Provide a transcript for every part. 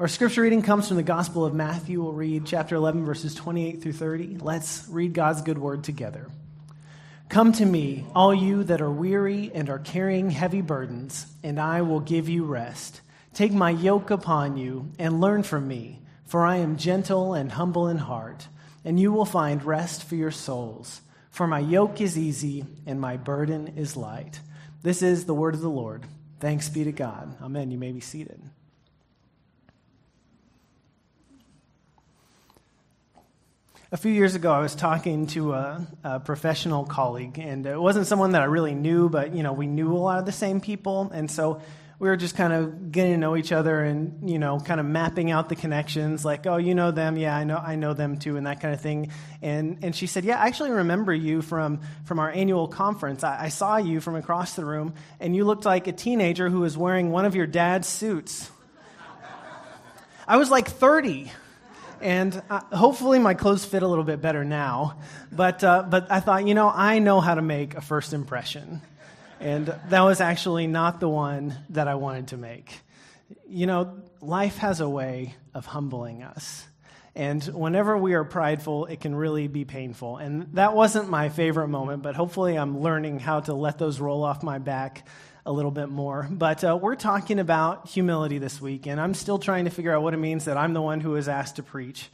Our scripture reading comes from the Gospel of Matthew. We'll read chapter 11, verses 28 through 30. Let's read God's good word together. Come to me, all you that are weary and are carrying heavy burdens, and I will give you rest. Take my yoke upon you and learn from me, for I am gentle and humble in heart, and you will find rest for your souls. For my yoke is easy and my burden is light. This is the word of the Lord. Thanks be to God. Amen. You may be seated. A few years ago, I was talking to a, a, professional colleague, and it wasn't someone that I really knew, but you know, we knew a lot of the same people, and so we were just kind of getting to know each other and you know, kind of mapping out the connections, like, oh, you know them, yeah, I know, I know them too, and that kind of thing. And and she said, yeah, I actually remember you from from our annual conference. I, I saw you from across the room, and you looked like a teenager who was wearing one of your dad's suits. I was like 30 and uh, hopefully my clothes fit a little bit better now. But, uh, but I thought, you know, I know how to make a first impression. And that was actually not the one that I wanted to make. You know, life has a way of humbling us. And whenever we are prideful, it can really be painful. And that wasn't my favorite moment, but hopefully I'm learning how to let those roll off my back a little bit more. But uh, we're talking about humility this week, and I'm still trying to figure out what it means that I'm the one who is asked to preach.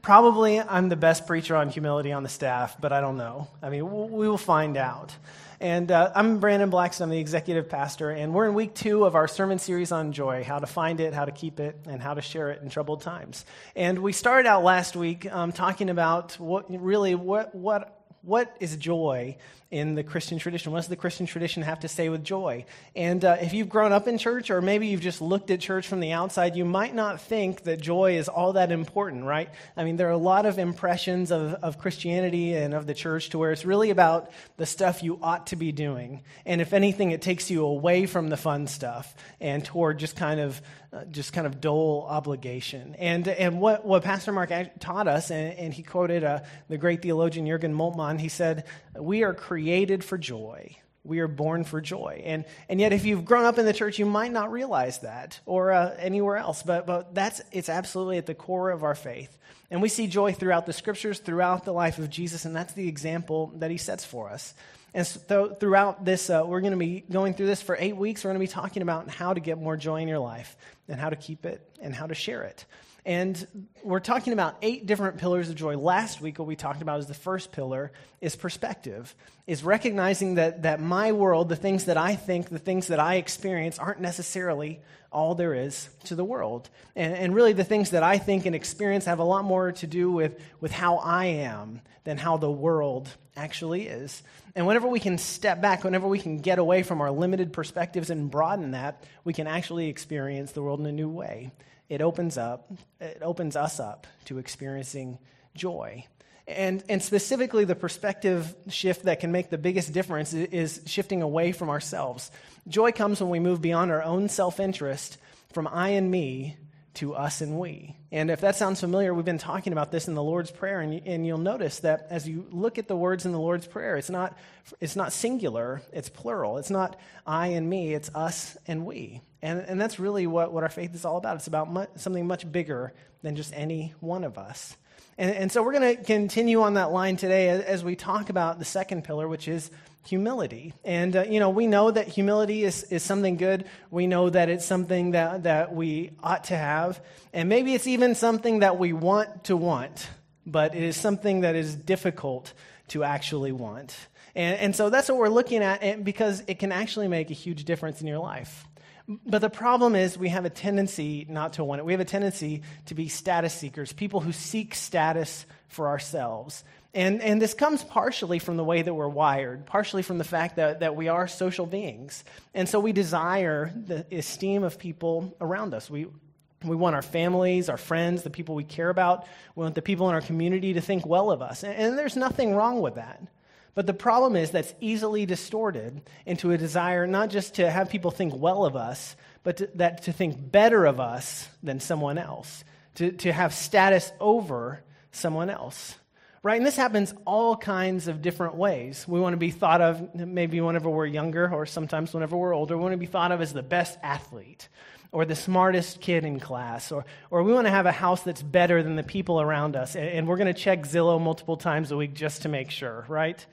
Probably I'm the best preacher on humility on the staff, but I don't know. I mean, we will find out. And uh, I'm Brandon Blackstone, I'm the executive pastor, and we're in week two of our sermon series on joy how to find it, how to keep it, and how to share it in troubled times. And we started out last week um, talking about what really what, what what is joy in the Christian tradition? What does the Christian tradition have to say with joy? And uh, if you've grown up in church, or maybe you've just looked at church from the outside, you might not think that joy is all that important, right? I mean, there are a lot of impressions of, of Christianity and of the church to where it's really about the stuff you ought to be doing. And if anything, it takes you away from the fun stuff and toward just kind of uh, just kind of dull obligation. And, and what, what Pastor Mark taught us, and, and he quoted uh, the great theologian Jurgen Moltmann, he said, We are created for joy. We are born for joy. And, and yet, if you've grown up in the church, you might not realize that or uh, anywhere else. But, but that's, it's absolutely at the core of our faith. And we see joy throughout the scriptures, throughout the life of Jesus, and that's the example that he sets for us. And so throughout this, uh, we're going to be going through this for eight weeks. We're going to be talking about how to get more joy in your life and how to keep it and how to share it. And we're talking about eight different pillars of joy. Last week, what we talked about is the first pillar is perspective, is recognizing that, that my world, the things that I think, the things that I experience, aren't necessarily all there is to the world. And, and really, the things that I think and experience have a lot more to do with, with how I am than how the world actually is. And whenever we can step back, whenever we can get away from our limited perspectives and broaden that, we can actually experience the world in a new way. It opens up, it opens us up to experiencing joy. And, and specifically, the perspective shift that can make the biggest difference is shifting away from ourselves. Joy comes when we move beyond our own self interest from I and me to us and we. And if that sounds familiar, we've been talking about this in the Lord's Prayer, and, and you'll notice that as you look at the words in the Lord's Prayer, it's not, it's not singular, it's plural. It's not I and me, it's us and we. And, and that's really what, what our faith is all about. It's about something much bigger than just any one of us. And, and so we're going to continue on that line today as, as, we talk about the second pillar, which is humility. And, uh, you know, we know that humility is, is something good. We know that it's something that, that we ought to have. And maybe it's even something that we want to want, but it is something that is difficult to actually want. And, and so that's what we're looking at because it can actually make a huge difference in your life. But the problem is, we have a tendency not to want it. We have a tendency to be status seekers, people who seek status for ourselves. And, and this comes partially from the way that we're wired, partially from the fact that, that we are social beings. And so we desire the esteem of people around us. We, we want our families, our friends, the people we care about. We want the people in our community to think well of us. And, and there's nothing wrong with that. But the problem is that's easily distorted into a desire not just to have people think well of us, but to, that to think better of us than someone else, to, to have status over someone else. Right? And this happens all kinds of different ways. We want to be thought of, maybe whenever we're younger, or sometimes whenever we're older, we want to be thought of as the best athlete or the smartest kid in class, or, or we want to have a house that's better than the people around us, and, and we're going to check Zillow multiple times a week just to make sure, right?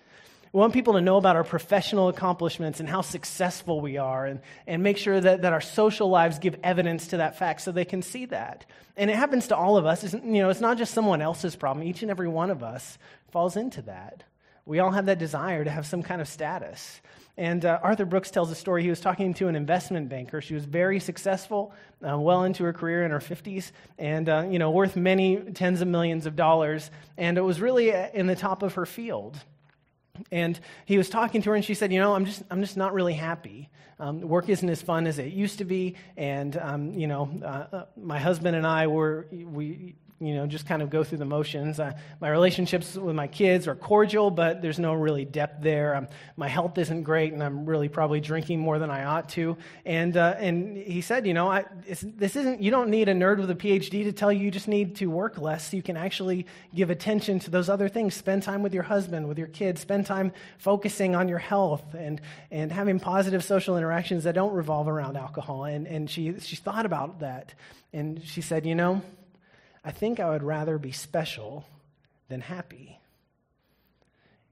We want people to know about our professional accomplishments and how successful we are, and, and make sure that, that our social lives give evidence to that fact so they can see that. And it happens to all of us. It's, you know, it's not just someone else's problem. Each and every one of us falls into that. We all have that desire to have some kind of status. And uh, Arthur Brooks tells a story. He was talking to an investment banker. She was very successful, uh, well into her career in her 50s, and uh, you know, worth many tens of millions of dollars. And it was really uh, in the top of her field. And he was talking to her, and she said, "You know, I'm just, I'm just not really happy. Um, work isn't as fun as it used to be, and um, you know, uh, uh, my husband and I were, we, you know, just kind of go through the motions. Uh, my relationships with my kids are cordial, but there's no really depth there. Um, my health isn't great, and I'm really probably drinking more than I ought to. And, uh, and he said, you know, I, this isn't, you don't need a nerd with a PhD to tell you you just need to work less you can actually give attention to those other things. Spend time with your husband, with your kids, spend time focusing on your health and, and having positive social interactions that don't revolve around alcohol. And, and she, she thought about that. And she said, you know, I think I would rather be special than happy.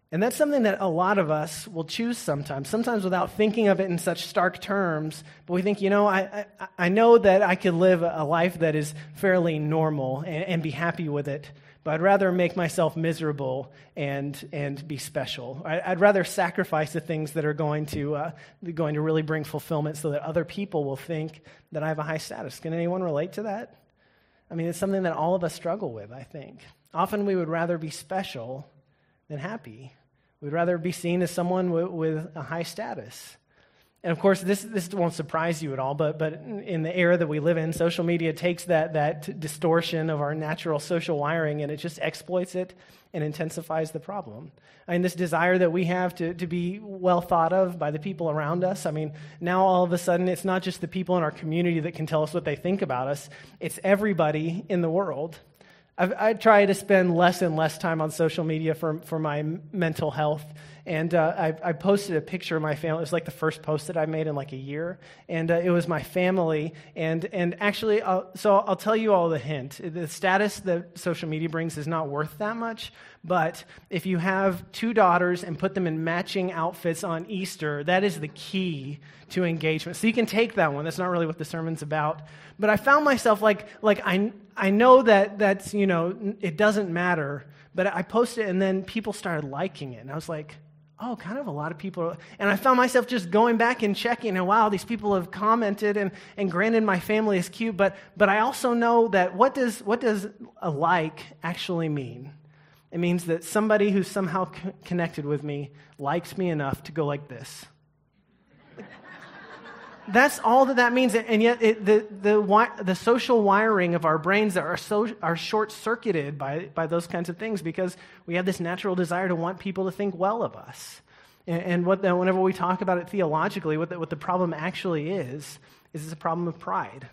And that's something that a lot of us will choose sometimes, sometimes without thinking of it in such stark terms. But we think, you know, I, I, I know that I could live a life that is fairly normal and, and, be happy with it, but I'd rather make myself miserable and, and be special. I, would rather sacrifice the things that are going to, uh, going to really bring fulfillment so that other people will think that I have a high status. Can anyone relate to that? I mean, it's something that all of us struggle with, I think. Often we would rather be special than happy. We'd rather be seen as someone with, with a high status. And of course, this, this won't surprise you at all, but, but in the era that we live in, social media takes that, that distortion of our natural social wiring and it just exploits it and intensifies the problem. I mean, this desire that we have to, to be well thought of by the people around us. I mean, now all of a sudden, it's not just the people in our community that can tell us what they think about us, it's everybody in the world. I've, I try to spend less and less time on social media for, for my mental health. And uh, I, I, posted a picture of my family. It was like the first post that I made in like a year. And uh, it was my family. And, and actually, I'll, so I'll tell you all the hint. The status that social media brings is not worth that much. But if you have two daughters and put them in matching outfits on Easter, that is the key to engagement. So you can take that one. That's not really what the sermon's about. But I found myself like, like I, I know that that's, you know, it doesn't matter. But I posted it and then people started liking it. And I was like, oh, kind of a lot of people. And I found myself just going back and checking, and wow, these people have commented, and, and granted, my family is cute, but, but I also know that what does, what does a like actually mean? It means that somebody who's somehow connected with me likes me enough to go like this. That's all that that means. And yet, it, the, the, the social wiring of our brains are, so, are short circuited by, by those kinds of things because we have this natural desire to want people to think well of us. And, and what the, whenever we talk about it theologically, what the, what the problem actually is, is it's a problem of pride.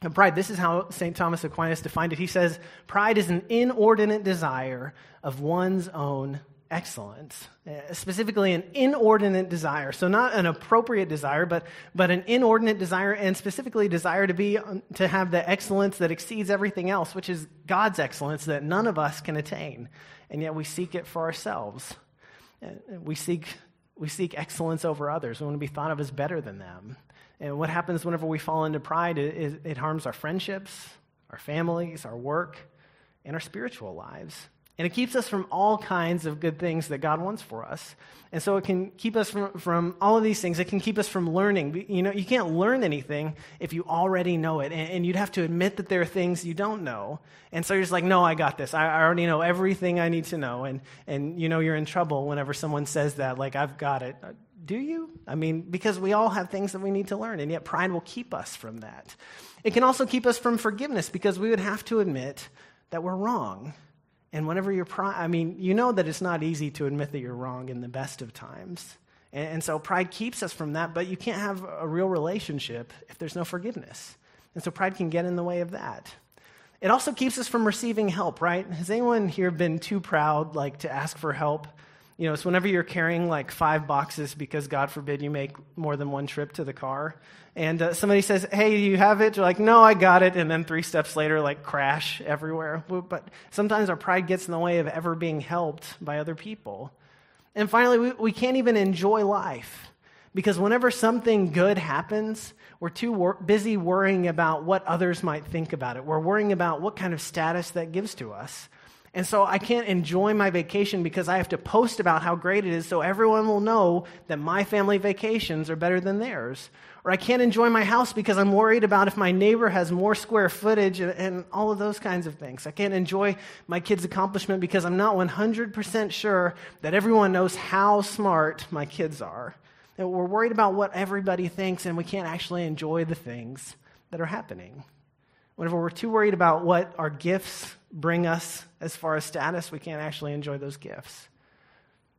And pride, this is how St. Thomas Aquinas defined it. He says, Pride is an inordinate desire of one's own excellence, uh, specifically an inordinate desire. So, not an appropriate desire, but, but an inordinate desire, and specifically desire to, be, um, to have the excellence that exceeds everything else, which is God's excellence that none of us can attain. And yet we seek it for ourselves. We seek, we seek excellence over others. We want to be thought of as better than them. And what happens whenever we fall into pride is it harms our friendships, our families, our work, and our spiritual lives. And it keeps us from all kinds of good things that God wants for us. And so it can keep us from, from all of these things. It can keep us from learning. You know, you can't learn anything if you already know it. And, and you'd have to admit that there are things you don't know. And so you're just like, no, I got this. I, I already know everything I need to know. And, and you know you're in trouble whenever someone says that, like, I've got it uh, do you? I mean, because we all have things that we need to learn, and yet pride will keep us from that. It can also keep us from forgiveness because we would have to admit that we're wrong. And whenever you're pride, I mean, you know that it's not easy to admit that you're wrong in the best of times. And, and so pride keeps us from that, but you can't have a real relationship if there's no forgiveness. And so pride can get in the way of that. It also keeps us from receiving help, right? Has anyone here been too proud, like, to ask for help? You know, it's whenever you're carrying like five boxes because God forbid you make more than one trip to the car. And uh, somebody says, Hey, you have it? You're like, No, I got it. And then three steps later, like crash everywhere. But sometimes our pride gets in the way of ever being helped by other people. And finally, we, we can't even enjoy life because whenever something good happens, we're too wor- busy worrying about what others might think about it. We're worrying about what kind of status that gives to us. And so I can't enjoy my vacation because I have to post about how great it is so everyone will know that my family vacations are better than theirs. Or I can't enjoy my house because I'm worried about if my neighbor has more square footage and, and all of those kinds of things. I can't enjoy my kid's accomplishment because I'm not 100% sure that everyone knows how smart my kids are. And we're worried about what everybody thinks and we can't actually enjoy the things that are happening. Whenever we're too worried about what our gifts bring us as far as status, we can't actually enjoy those gifts.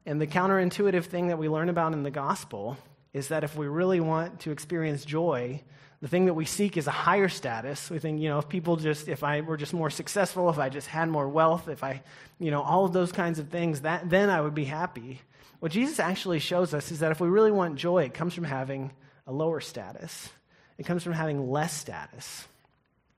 And the counterintuitive thing that we learn about in the gospel is that if we really want to experience joy, the thing that we seek is a higher status. We think, you know, if people just, if I were just more successful, if I just had more wealth, if I, you know, all of those kinds of things, that, then I would be happy. What Jesus actually shows us is that if we really want joy, it comes from having a lower status, it comes from having less status.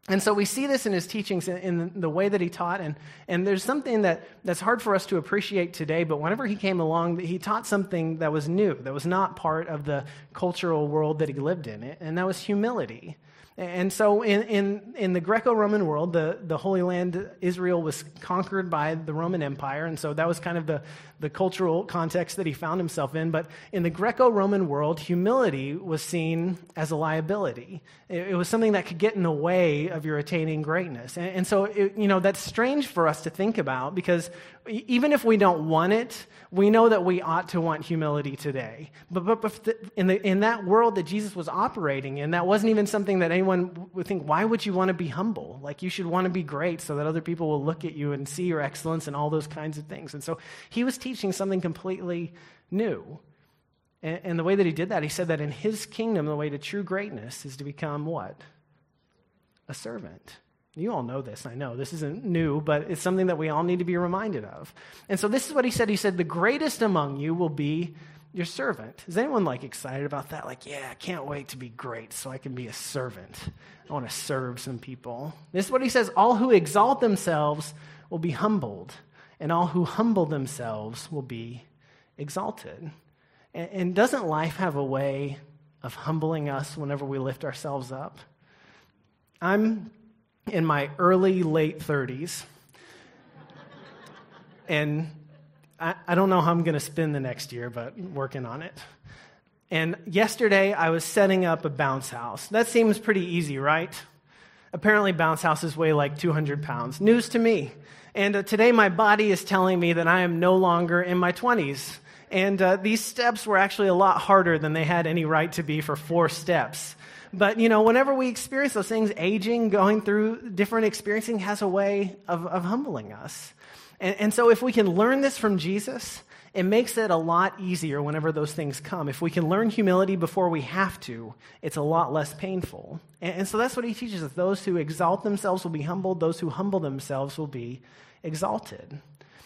And so we see this in his teachings in, the way that he taught. And, and there's something that, that's hard for us to appreciate today, but whenever he came along, he taught something that was new, that was not part of the cultural world that he lived in, and that was humility. And so, in, in, in the Greco Roman world, the, the Holy Land, Israel, was conquered by the Roman Empire. And so, that was kind of the, the cultural context that he found himself in. But in the Greco Roman world, humility was seen as a liability. It, was something that could get in the way of your attaining greatness. And, so, it, you know, that's strange for us to think about because even if we don't want it, we know that we ought to want humility today. But, but, but in, the, in that world that Jesus was operating in, that wasn't even something that anyone would think, why would you want to be humble? Like, you should want to be great so that other people will look at you and see your excellence and all those kinds of things. And so he was teaching something completely new. And, and the way that he did that, he said that in his kingdom, the way to true greatness is to become what? A servant. You all know this, I know. This isn't new, but it's something that we all need to be reminded of. And so this is what he said. He said, The greatest among you will be your servant. Is anyone like excited about that? Like, yeah, I can't wait to be great so I can be a servant. I want to serve some people. This is what he says All who exalt themselves will be humbled, and all who humble themselves will be exalted. And, and doesn't life have a way of humbling us whenever we lift ourselves up? I'm in my early, late 30s. And I, I don't know how I'm going to spend the next year, but working on it. And yesterday, I was setting up a bounce house. That seems pretty easy, right? Apparently, bounce houses weigh like 200 pounds. News to me. And uh, today, my body is telling me that I am no longer in my 20s. And uh, these steps were actually a lot harder than they had any right to be for four steps. But, you know, whenever we experience those things, aging, going through different experiencing has a way of, of humbling us. And, and so if we can learn this from Jesus, it makes it a lot easier whenever those things come. If we can learn humility before we have to, it's a lot less painful. And, and, so that's what he teaches us. Those who exalt themselves will be humbled, those who humble themselves will be exalted.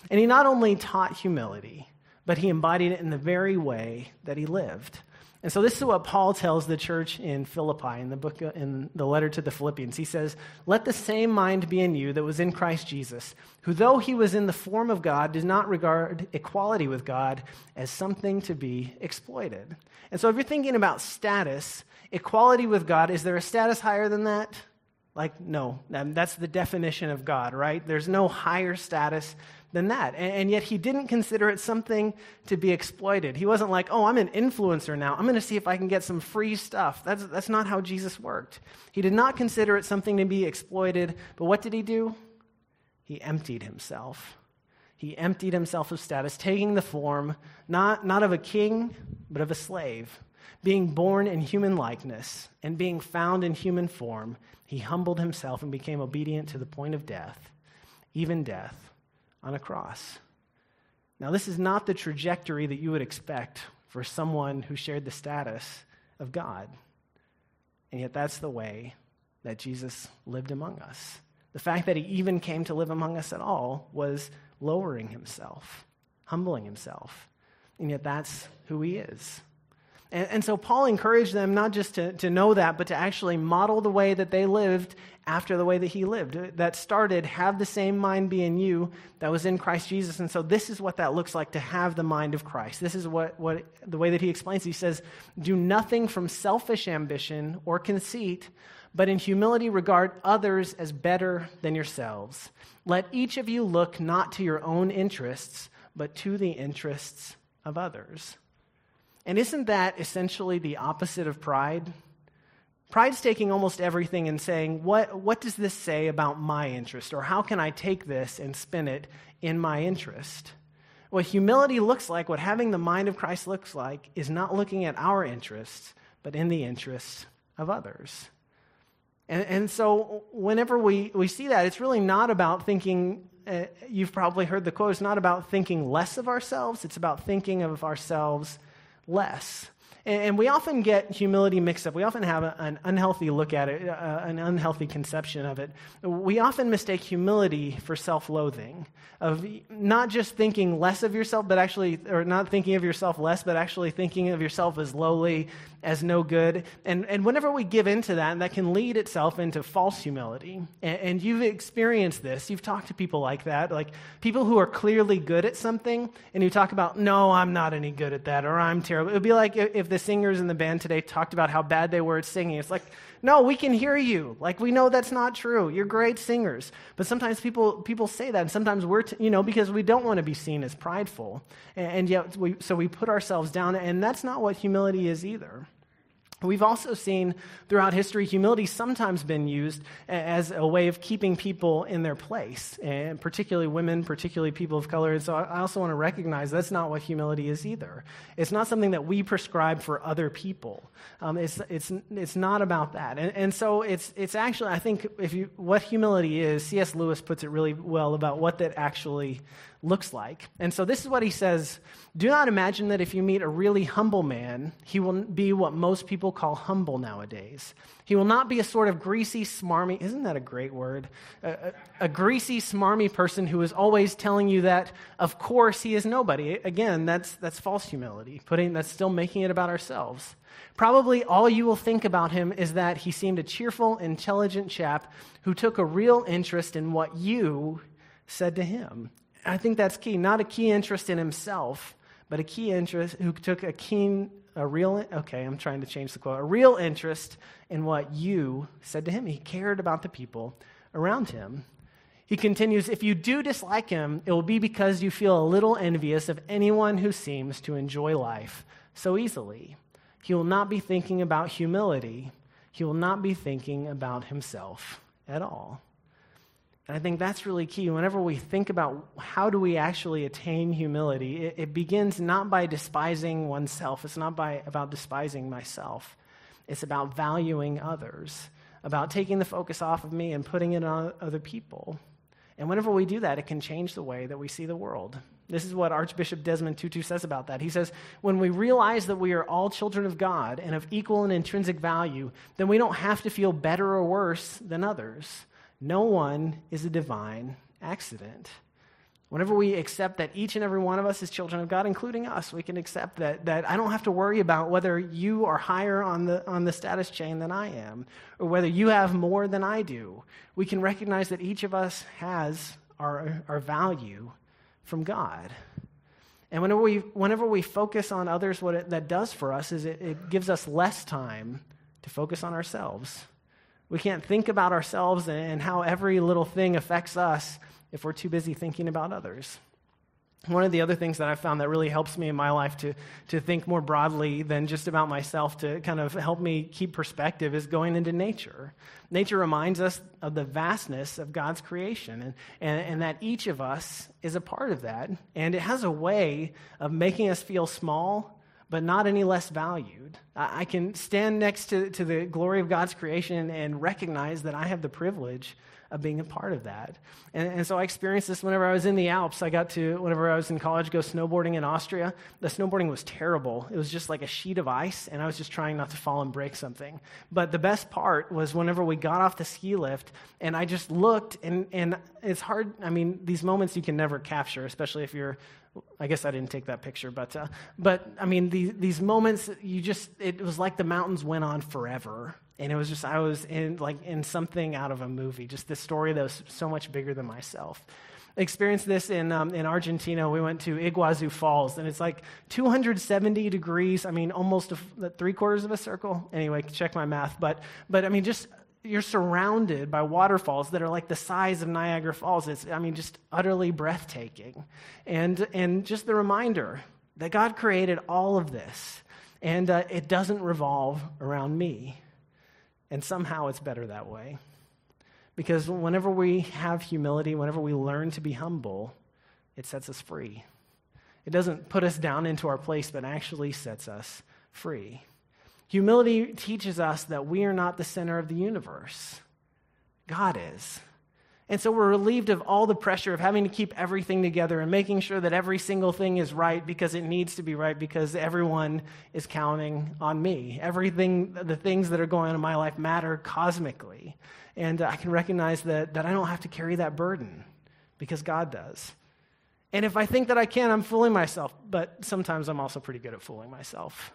And he not only taught humility, but he embodied it in the very way that he lived. And so this is what Paul tells the church in Philippi in the book in the letter to the Philippians. He says, "Let the same mind be in you that was in Christ Jesus, who though he was in the form of God, did not regard equality with God as something to be exploited." And so if you're thinking about status, equality with God, is there a status higher than that? Like no, that's the definition of God, right? There's no higher status than that. And, yet he didn't consider it something to be exploited. He wasn't like, oh, I'm an influencer now. I'm going to see if I can get some free stuff. That's, that's not how Jesus worked. He did not consider it something to be exploited. But what did he do? He emptied himself. He emptied himself of status, taking the form not, not of a king, but of a slave. Being born in human likeness and being found in human form, he humbled himself and became obedient to the point of death, even death on a cross. Now, this is not the trajectory that you would expect for someone who shared the status of God. And yet, that's the way that Jesus lived among us. The fact that he even came to live among us at all was lowering himself, humbling himself. And yet that's who he is. And, and, so Paul encouraged them not just to, to know that, but to actually model the way that they lived after the way that he lived. That started, have the same mind be in you that was in Christ Jesus. And so this is what that looks like to have the mind of Christ. This is what, what the way that he explains. He says, Do nothing from selfish ambition or conceit, but in humility regard others as better than yourselves. Let each of you look not to your own interests, but to the interests of others. And isn't that essentially the opposite of pride? Pride's taking almost everything and saying, what, what does this say about my interest? Or how can I take this and spin it in my interest? What humility looks like, what having the mind of Christ looks like, is not looking at our interests, but in the interests of others. And, and so, whenever we, we see that, it's really not about thinking, uh, you've probably heard the quote, it's not about thinking less of ourselves, it's about thinking of ourselves less. And we often get humility mixed up. We often have an unhealthy look at it, uh, an unhealthy conception of it. We often mistake humility for self loathing, of not just thinking less of yourself, but actually, or not thinking of yourself less, but actually thinking of yourself as lowly, as no good. And, and whenever we give into that, that can lead itself into false humility. And, and you've experienced this. You've talked to people like that, like people who are clearly good at something, and you talk about, no, I'm not any good at that, or I'm terrible. It would be like if the singers in the band today talked about how bad they were at singing. It's like, no, we can hear you. Like we know that's not true. You're great singers. But sometimes people people say that, and sometimes we're t- you know because we don't want to be seen as prideful, and, and yet we so we put ourselves down, and that's not what humility is either. We've also seen throughout history humility sometimes been used as a way of keeping people in their place, and particularly women, particularly people of color. And so I also want to recognize that's not what humility is either. It's not something that we prescribe for other people. Um, it's, it's, it's not about that. And, and so it's, it's actually, I think, if you, what humility is, C.S. Lewis puts it really well about what that actually looks like. And so this is what he says Do not imagine that if you meet a really humble man, he will be what most people call humble nowadays. He will not be a sort of greasy, smarmy, isn't that a great word? A, a, a greasy, smarmy person who is always telling you that, of course, he is nobody. Again, that's, that's false humility, putting, that's still making it about ourselves. Probably all you will think about him is that he seemed a cheerful, intelligent chap who took a real interest in what you said to him. I think that's key. Not a key interest in himself, but a key interest who took a keen, a real, okay, I'm trying to change the quote, a real interest in what you said to him. He cared about the people around him. He continues, if you do dislike him, it will be because you feel a little envious of anyone who seems to enjoy life so easily. He will not be thinking about humility. He will not be thinking about himself at all. And I think that's really key. Whenever we think about how do we actually attain humility, it, it begins not by despising oneself. It's not by, about despising myself. It's about valuing others, about taking the focus off of me and putting it on other people. And whenever we do that, it can change the way that we see the world. This is what Archbishop Desmond Tutu says about that. He says, When we realize that we are all children of God and of equal and intrinsic value, then we don't have to feel better or worse than others. No one is a divine accident. Whenever we accept that each and every one of us is children of God, including us, we can accept that, that I don't have to worry about whether you are higher on the, on the status chain than I am, or whether you have more than I do. We can recognize that each of us has our, our value from God. And whenever we, whenever we focus on others, what it, that does for us is it, it gives us less time to focus on ourselves. We can't think about ourselves and how every little thing affects us if we're too busy thinking about others. One of the other things that I've found that really helps me in my life to, to think more broadly than just about myself, to kind of help me keep perspective, is going into nature. Nature reminds us of the vastness of God's creation and, and, and that each of us is a part of that. And it has a way of making us feel small but not any less valued. I can stand next to, to the glory of God's creation and recognize that I have the privilege of being a part of that. And, and, so I experienced this whenever I was in the Alps. I got to, whenever I was in college, go snowboarding in Austria. The snowboarding was terrible. It was just like a sheet of ice, and I was just trying not to fall and break something. But the best part was whenever we got off the ski lift, and I just looked, and, and it's hard. I mean, these moments you can never capture, especially if you're I guess I didn't take that picture, but, uh, but I mean, these, these moments, you just, it was like the mountains went on forever. And it was just, I was in, like, in something out of a movie, just this story that was so much bigger than myself. I experienced this in, um, in Argentina. We went to Iguazu Falls, and it's like 270 degrees. I mean, almost a, three quarters of a circle. Anyway, check my math. But, but I mean, just you're surrounded by waterfalls that are like the size of Niagara Falls. It's, I mean, just utterly breathtaking. And, and just the reminder that God created all of this, and uh, it doesn't revolve around me. And somehow it's better that way. Because whenever we have humility, whenever we learn to be humble, it sets us free. It doesn't put us down into our place, but actually sets us free. Humility teaches us that we are not the center of the universe, God is. And so we're relieved of all the pressure of having to keep everything together and making sure that every single thing is right because it needs to be right because everyone is counting on me. Everything, the things that are going on in my life matter cosmically. And I can recognize that, that I don't have to carry that burden because God does. And if I think that I can, I'm fooling myself. But sometimes I'm also pretty good at fooling myself.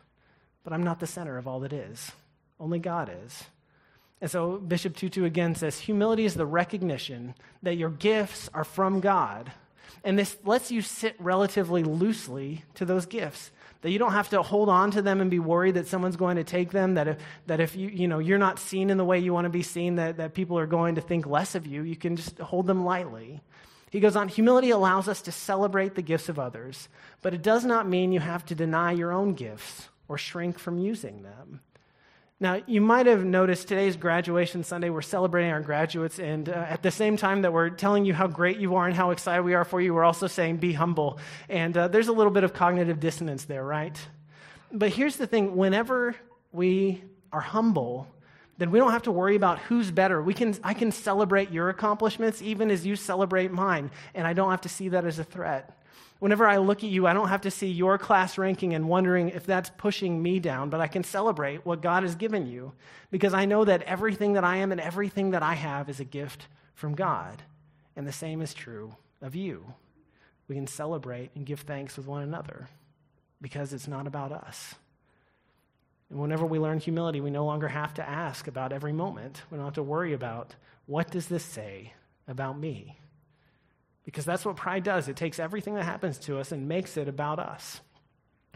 But I'm not the center of all that is. Only God is. And so Bishop Tutu again says humility is the recognition that your gifts are from God. And this lets you sit relatively loosely to those gifts. That you don't have to hold on to them and be worried that someone's going to take them, that if, that if you, you know, you're not seen in the way you want to be seen, that, that people are going to think less of you, you can just hold them lightly. He goes on, humility allows us to celebrate the gifts of others, but it does not mean you have to deny your own gifts or shrink from using them. Now, you might have noticed today's graduation Sunday, we're celebrating our graduates, and uh, at the same time that we're telling you how great you are and how excited we are for you, we're also saying be humble. And uh, there's a little bit of cognitive dissonance there, right? But here's the thing whenever we are humble, then we don't have to worry about who's better. We can, I can celebrate your accomplishments even as you celebrate mine, and I don't have to see that as a threat. Whenever I look at you, I don't have to see your class ranking and wondering if that's pushing me down, but I can celebrate what God has given you because I know that everything that I am and everything that I have is a gift from God. And the same is true of you. We can celebrate and give thanks with one another because it's not about us. And whenever we learn humility, we no longer have to ask about every moment. We don't have to worry about what does this say about me? Because that's what pride does. It takes everything that happens to us and makes it about us.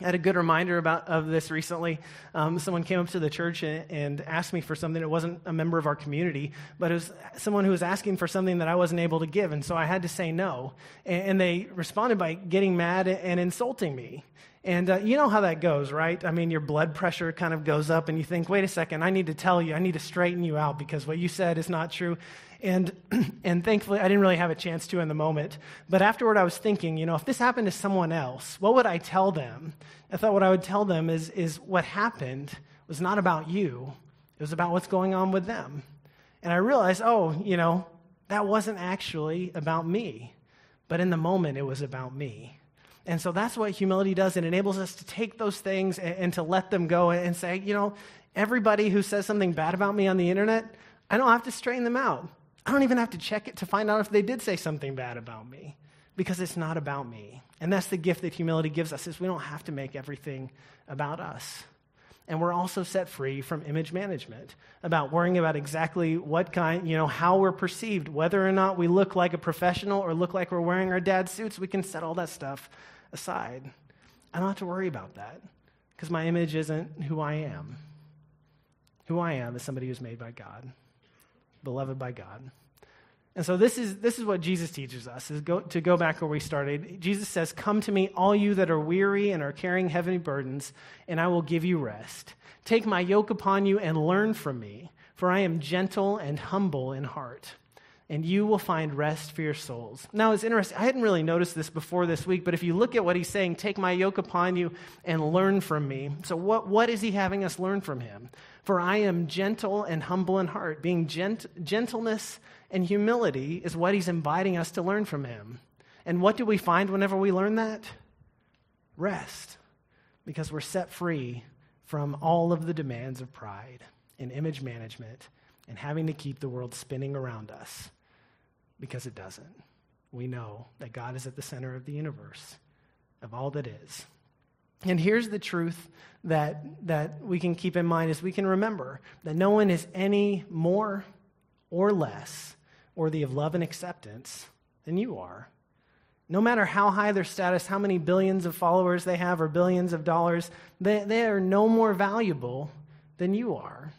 I had a good reminder about of this recently. Um, someone came up to the church and, and, asked me for something. It wasn't a member of our community, but it was someone who was asking for something that I wasn't able to give, and so I had to say no. And, and they responded by getting mad and insulting me. And uh, you know how that goes, right? I mean, your blood pressure kind of goes up, and you think, "Wait a second, I need to tell you, I need to straighten you out because what you said is not true." And, and thankfully, I didn't really have a chance to in the moment. But afterward, I was thinking, you know, if this happened to someone else, what would I tell them? I thought what I would tell them is, is what happened was not about you, it was about what's going on with them. And I realized, oh, you know, that wasn't actually about me. But in the moment, it was about me. And so that's what humility does. It enables us to take those things and, and, to let them go and say, you know, everybody who says something bad about me on the internet, I don't have to straighten them out. I don't even have to check it to find out if they did say something bad about me because it's not about me. And that's the gift that humility gives us is we don't have to make everything about us. And we're also set free from image management, about worrying about exactly what kind, you know, how we're perceived, whether or not we look like a professional or look like we're wearing our dad's suits, we can set all that stuff aside. I don't have to worry about that because my image isn't who I am. Who I am is somebody who's made by God beloved by God. And so this is, this is what Jesus teaches us, is go, to go back where we started. Jesus says, Come to me, all you that are weary and are carrying heavy burdens, and I will give you rest. Take my yoke upon you and learn from me, for I am gentle and humble in heart. And you will find rest for your souls. Now, it's interesting. I hadn't really noticed this before this week, but if you look at what he's saying, take my yoke upon you and learn from me. So, what, what is he having us learn from him? For I am gentle and humble in heart. Being gent- gentleness and humility is what he's inviting us to learn from him. And what do we find whenever we learn that? Rest, because we're set free from all of the demands of pride and image management and having to keep the world spinning around us because it doesn't. We know that God is at the center of the universe, of all that is. And here's the truth that, that we can keep in mind is we can remember that no one is any more or less worthy of love and acceptance than you are. No matter how high their status, how many billions of followers they have, or billions of dollars, they, they are no more valuable than you are.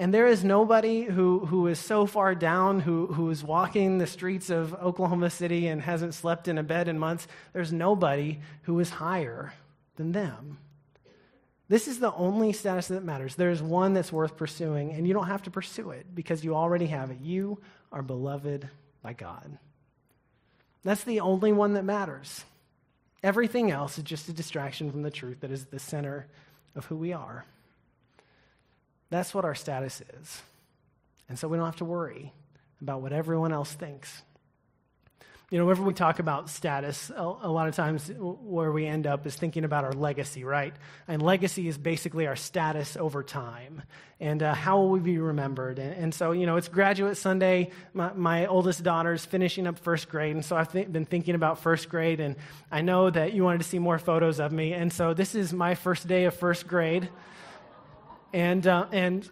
And there is nobody who, who is so far down, who, who is walking the streets of Oklahoma City and hasn't slept in a bed in months. There's nobody who is higher than them. This is the only status that matters. There's one that's worth pursuing, and you don't have to pursue it because you already have it. You are beloved by God. That's the only one that matters. Everything else is just a distraction from the truth that is the center of who we are. That's what our status is. And so we don't have to worry about what everyone else thinks. You know, whenever we talk about status, a, lot of times where we end up is thinking about our legacy, right? And legacy is basically our status over time. And uh, how will we be remembered? And, and, so, you know, it's graduate Sunday. My, my oldest daughter's finishing up first grade. And so I've th- been thinking about first grade. And I know that you wanted to see more photos of me. And so this is my first day of first grade and uh, and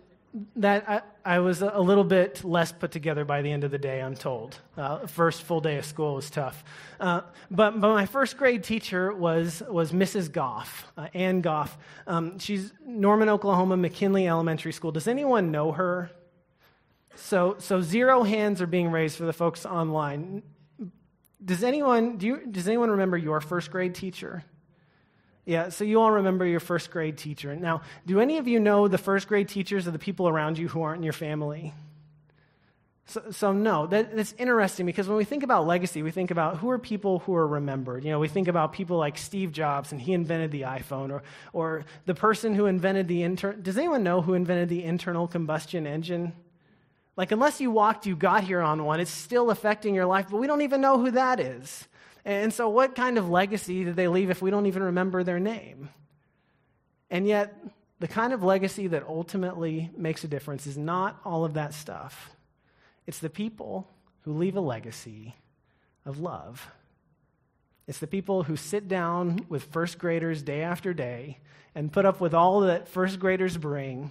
that I, I, was a little bit less put together by the end of the day. I'm told. Uh, first full day of school was tough, uh, but but my first grade teacher was was Mrs. Goff, uh, Ann Goff. Um, she's Norman, Oklahoma, McKinley Elementary School. Does anyone know her? So so zero hands are being raised for the folks online. Does anyone do you, does anyone remember your first grade teacher? Yeah, so you all remember your first grade teacher. Now, do any of you know the first grade teachers of the people around you who aren't in your family? So, so no, that, that's interesting because when we think about legacy, we think about who are people who are remembered. You know, we think about people like Steve Jobs and he invented the iPhone, or, or the person who invented the inter. Does anyone know who invented the internal combustion engine? Like, unless you walked, you got here on one, it's still affecting your life, but we don't even know who that is. And so, what kind of legacy did they leave if we don't even remember their name? And yet, the kind of legacy that ultimately makes a difference is not all of that stuff. It's the people who leave a legacy of love. It's the people who sit down with first graders day after day and put up with all that first graders bring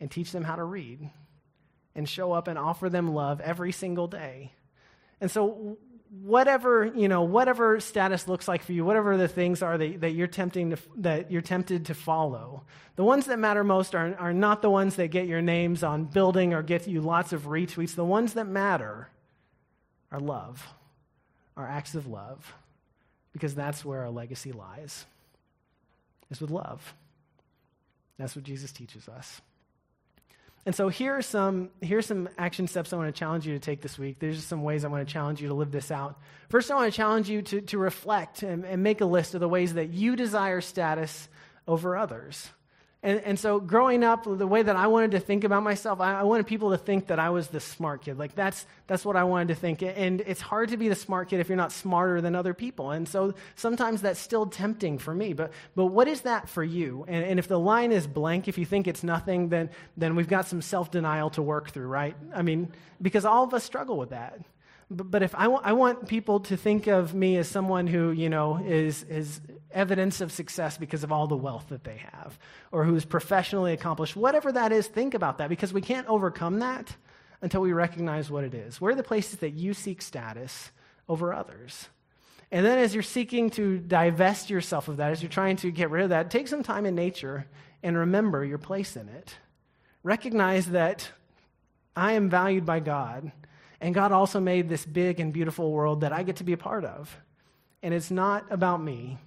and teach them how to read and show up and offer them love every single day. And so, whatever you know whatever status looks like for you whatever the things are that, that you're tempting to, that you're tempted to follow the ones that matter most are, are not the ones that get your names on building or get you lots of retweets. The ones that matter are love are acts of love because that's where our legacy lies is with love. That's what jesus teaches us and so here are some here are some action steps I want to challenge you to take this week. There's some ways I want to challenge you to live this out. First, I want to challenge you to, to reflect and, and make a list of the ways that you desire status over others. And, and so growing up, the way that I wanted to think about myself, I, I, wanted people to think that I was the smart kid. Like that's, that's what I wanted to think. And it's hard to be the smart kid if you're not smarter than other people. And so sometimes that's still tempting for me. But, but what is that for you? And, and if the line is blank, if you think it's nothing, then, then we've got some self-denial to work through, right? I mean, because all of us struggle with that. But, if I, w- I want people to think of me as someone who, you know, is, is evidence of success because of all the wealth that they have, or who's professionally accomplished, whatever that is, think about that because we can't overcome that until we recognize what it is. Where are the places that you seek status over others? And then as you're seeking to divest yourself of that, as you're trying to get rid of that, take some time in nature and remember your place in it. Recognize that I am valued by God and God also made this big and beautiful world that I get to be a part of. And it's not about me,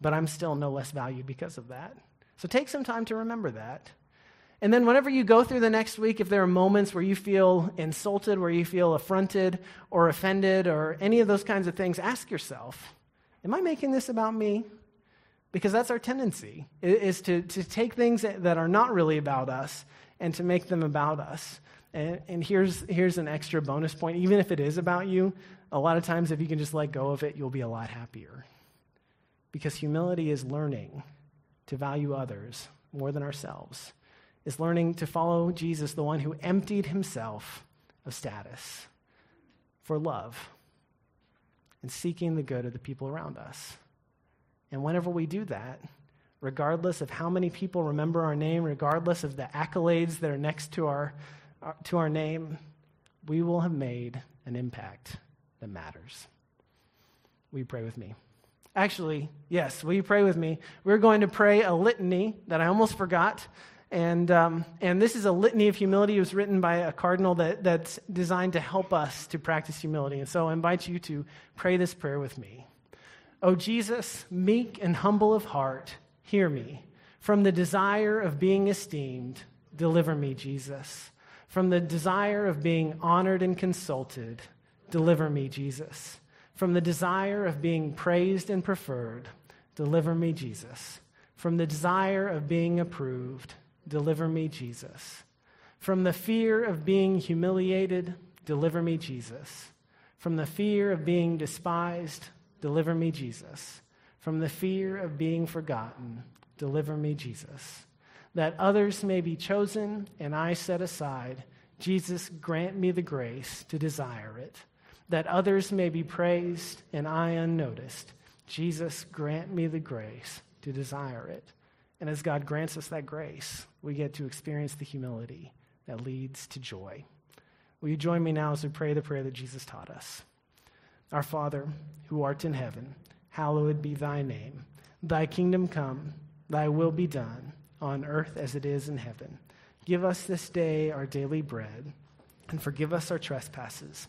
but I'm still no less valued because of that. So take some time to remember that. And then, whenever you go through the next week, if there are moments where you feel insulted, where you feel affronted or offended, or any of those kinds of things, ask yourself Am I making this about me? Because that's our tendency, is to, to take things that are not really about us and to make them about us. And, and here's, here's an extra bonus point. Even if it is about you, a lot of times if you can just let go of it, you'll be a lot happier. Because humility is learning to value others more than ourselves, is learning to follow Jesus, the one who emptied himself of status for love and seeking the good of the people around us. And whenever we do that, regardless of how many people remember our name, regardless of the accolades that are next to our, to our name, we will have made an impact that matters. You pray with me? Actually, yes, will you pray with me? We're going to pray a litany that I almost forgot. And, um, and this is a litany of humility. It was written by a cardinal that, that's designed to help us to practice humility. And so I invite you to pray this prayer with me. O Jesus, meek and humble of heart, hear me. From the desire of being esteemed, deliver me, Jesus. From the desire of being honored and consulted, deliver me, Jesus. From the desire of being praised and preferred, deliver me, Jesus. From the desire of being approved, deliver me, Jesus. From the fear of being humiliated, deliver me, Jesus. From the fear of being despised, deliver me, Jesus. From the fear of being forgotten, deliver me, Jesus. That others may be chosen and I set aside, Jesus, grant me the grace to desire it. That others may be praised and I unnoticed, Jesus, grant me the grace to desire it. And as God grants us that grace, we get to experience the humility that leads to joy. Will you join me now as we pray the prayer that Jesus taught us? Our Father, who art in heaven, hallowed be thy name. Thy kingdom come, thy will be done, on earth as it is in heaven. Give us this day our daily bread, and forgive us our trespasses,